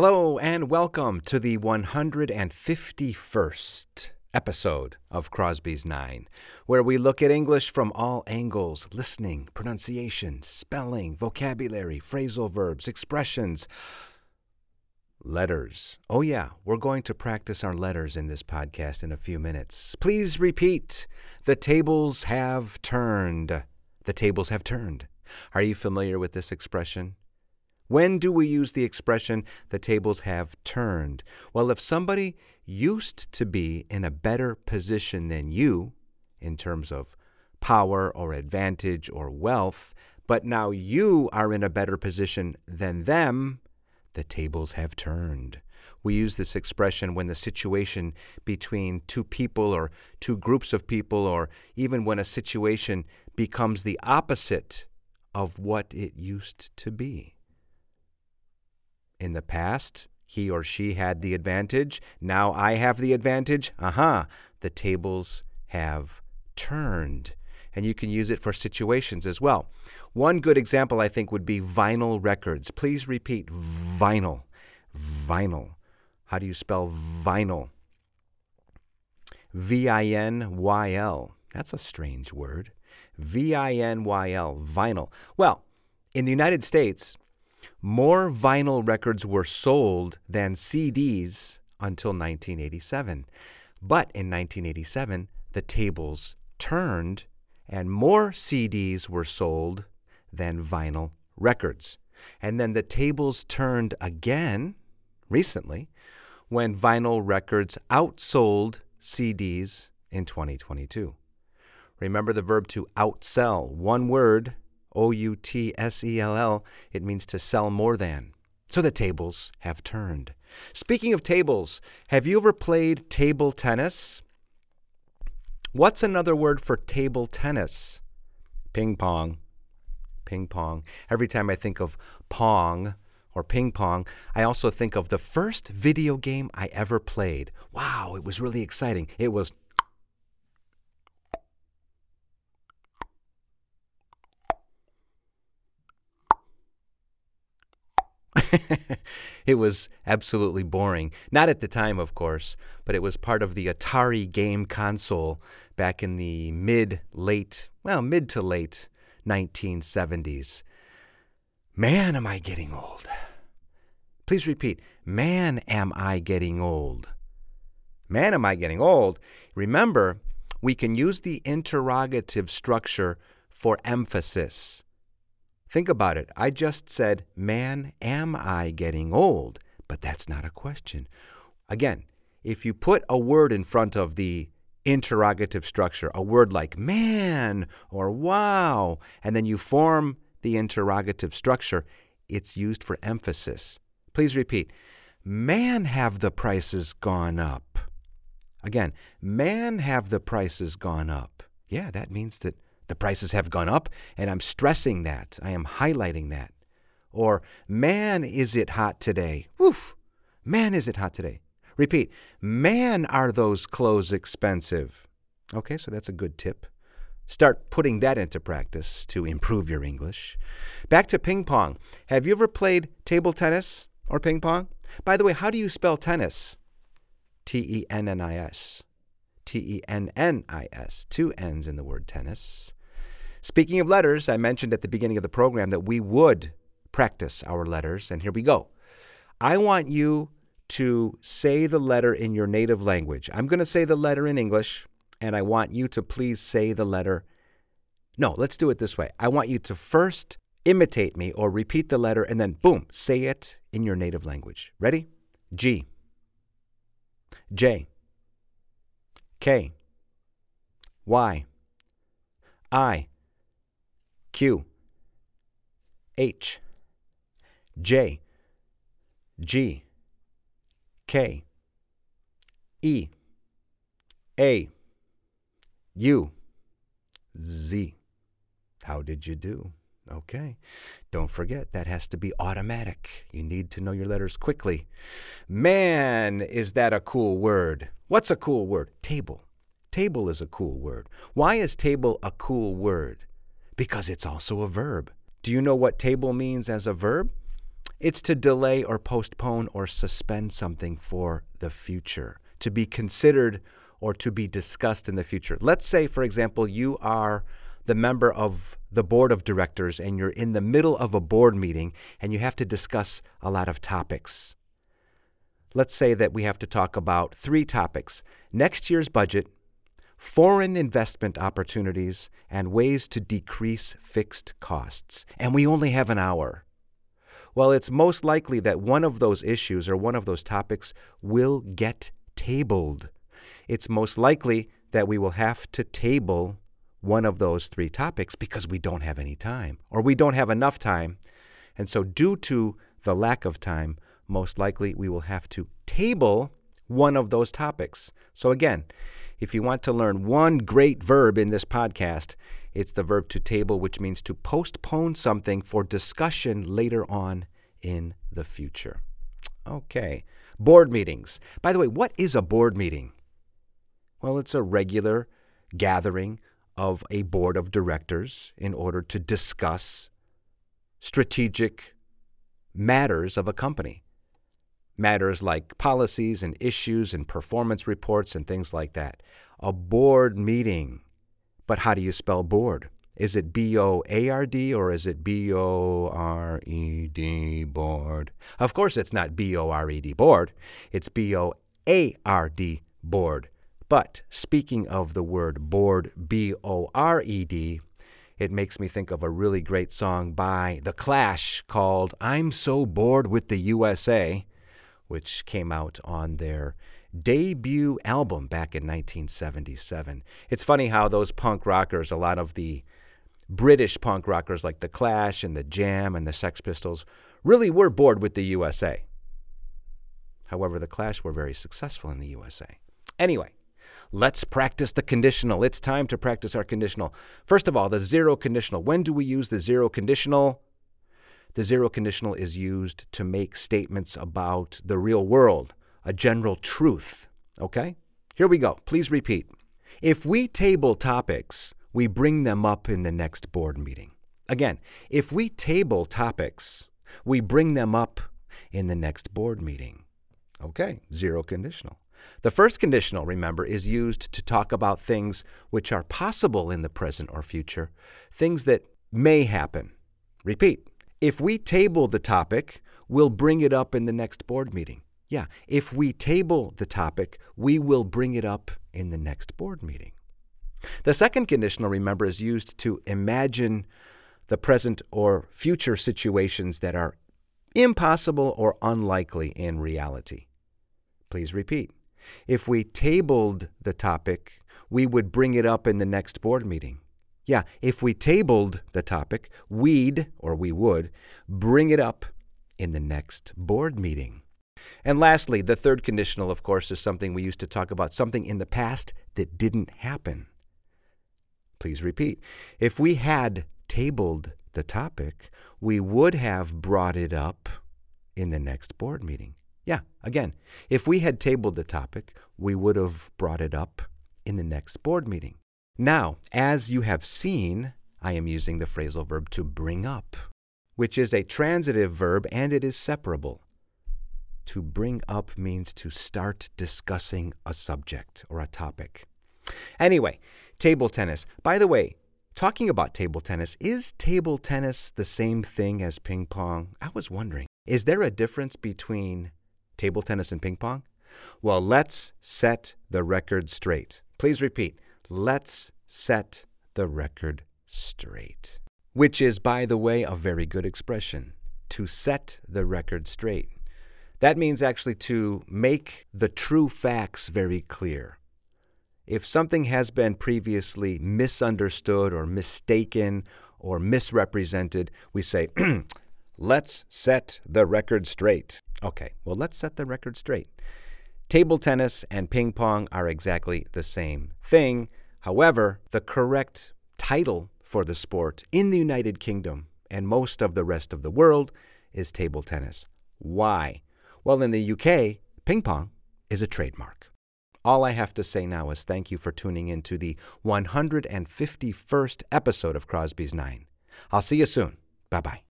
Hello and welcome to the 151st episode of Crosby's Nine, where we look at English from all angles listening, pronunciation, spelling, vocabulary, phrasal verbs, expressions, letters. Oh, yeah, we're going to practice our letters in this podcast in a few minutes. Please repeat the tables have turned. The tables have turned. Are you familiar with this expression? When do we use the expression, the tables have turned? Well, if somebody used to be in a better position than you in terms of power or advantage or wealth, but now you are in a better position than them, the tables have turned. We use this expression when the situation between two people or two groups of people, or even when a situation becomes the opposite of what it used to be. In the past, he or she had the advantage. Now I have the advantage. Aha, uh-huh. the tables have turned. And you can use it for situations as well. One good example, I think, would be vinyl records. Please repeat vinyl. Vinyl. How do you spell vinyl? V I N Y L. That's a strange word. V I N Y L, vinyl. Well, in the United States, more vinyl records were sold than CDs until 1987. But in 1987, the tables turned and more CDs were sold than vinyl records. And then the tables turned again recently when vinyl records outsold CDs in 2022. Remember the verb to outsell, one word O U T S E L L, it means to sell more than. So the tables have turned. Speaking of tables, have you ever played table tennis? What's another word for table tennis? Ping pong. Ping pong. Every time I think of pong or ping pong, I also think of the first video game I ever played. Wow, it was really exciting. It was it was absolutely boring. Not at the time, of course, but it was part of the Atari game console back in the mid, late, well, mid to late 1970s. Man, am I getting old. Please repeat, man, am I getting old. Man, am I getting old. Remember, we can use the interrogative structure for emphasis. Think about it. I just said, Man, am I getting old? But that's not a question. Again, if you put a word in front of the interrogative structure, a word like man or wow, and then you form the interrogative structure, it's used for emphasis. Please repeat Man, have the prices gone up? Again, man, have the prices gone up? Yeah, that means that the prices have gone up, and I'm stressing that. I am highlighting that. Or, man, is it hot today? Woof! Man, is it hot today? Repeat, man, are those clothes expensive? Okay, so that's a good tip. Start putting that into practice to improve your English. Back to ping pong. Have you ever played table tennis or ping pong? By the way, how do you spell tennis? T E N N I S. T E N N I S. Two N's in the word tennis. Speaking of letters, I mentioned at the beginning of the program that we would practice our letters, and here we go. I want you to say the letter in your native language. I'm going to say the letter in English, and I want you to please say the letter. No, let's do it this way. I want you to first imitate me or repeat the letter, and then boom, say it in your native language. Ready? G, J, K, Y, I, Q H J G K E A U Z. How did you do? Okay. Don't forget, that has to be automatic. You need to know your letters quickly. Man, is that a cool word? What's a cool word? Table. Table is a cool word. Why is table a cool word? Because it's also a verb. Do you know what table means as a verb? It's to delay or postpone or suspend something for the future, to be considered or to be discussed in the future. Let's say, for example, you are the member of the board of directors and you're in the middle of a board meeting and you have to discuss a lot of topics. Let's say that we have to talk about three topics next year's budget, foreign investment opportunities, and ways to decrease fixed costs. And we only have an hour. Well, it's most likely that one of those issues or one of those topics will get tabled. It's most likely that we will have to table one of those three topics because we don't have any time or we don't have enough time. And so, due to the lack of time, most likely we will have to table one of those topics. So, again, if you want to learn one great verb in this podcast, it's the verb to table, which means to postpone something for discussion later on in the future. Okay, board meetings. By the way, what is a board meeting? Well, it's a regular gathering of a board of directors in order to discuss strategic matters of a company. Matters like policies and issues and performance reports and things like that. A board meeting. But how do you spell board? Is it B O A R D or is it B O R E D board? Of course, it's not B O R E D board, it's B O A R D board. But speaking of the word board, B O R E D, it makes me think of a really great song by The Clash called I'm So Bored with the USA, which came out on their debut album back in 1977. It's funny how those punk rockers, a lot of the British punk rockers like The Clash and The Jam and the Sex Pistols really were bored with the USA. However, The Clash were very successful in the USA. Anyway, let's practice the conditional. It's time to practice our conditional. First of all, the zero conditional. When do we use the zero conditional? The zero conditional is used to make statements about the real world, a general truth. Okay? Here we go. Please repeat. If we table topics, we bring them up in the next board meeting. Again, if we table topics, we bring them up in the next board meeting. Okay, zero conditional. The first conditional, remember, is used to talk about things which are possible in the present or future, things that may happen. Repeat. If we table the topic, we'll bring it up in the next board meeting. Yeah, if we table the topic, we will bring it up in the next board meeting. The second conditional, remember, is used to imagine the present or future situations that are impossible or unlikely in reality. Please repeat. If we tabled the topic, we would bring it up in the next board meeting. Yeah, if we tabled the topic, we'd, or we would, bring it up in the next board meeting. And lastly, the third conditional, of course, is something we used to talk about, something in the past that didn't happen. Please repeat. If we had tabled the topic, we would have brought it up in the next board meeting. Yeah, again, if we had tabled the topic, we would have brought it up in the next board meeting. Now, as you have seen, I am using the phrasal verb to bring up, which is a transitive verb and it is separable. To bring up means to start discussing a subject or a topic. Anyway, table tennis. By the way, talking about table tennis, is table tennis the same thing as ping pong? I was wondering. Is there a difference between table tennis and ping pong? Well, let's set the record straight. Please repeat. Let's set the record straight. Which is, by the way, a very good expression. To set the record straight. That means actually to make the true facts very clear. If something has been previously misunderstood or mistaken or misrepresented, we say, let's set the record straight. Okay, well, let's set the record straight. Table tennis and ping pong are exactly the same thing. However, the correct title for the sport in the United Kingdom and most of the rest of the world is table tennis. Why? Well, in the UK, ping pong is a trademark. All I have to say now is thank you for tuning in to the 151st episode of Crosby's Nine. I'll see you soon. Bye bye.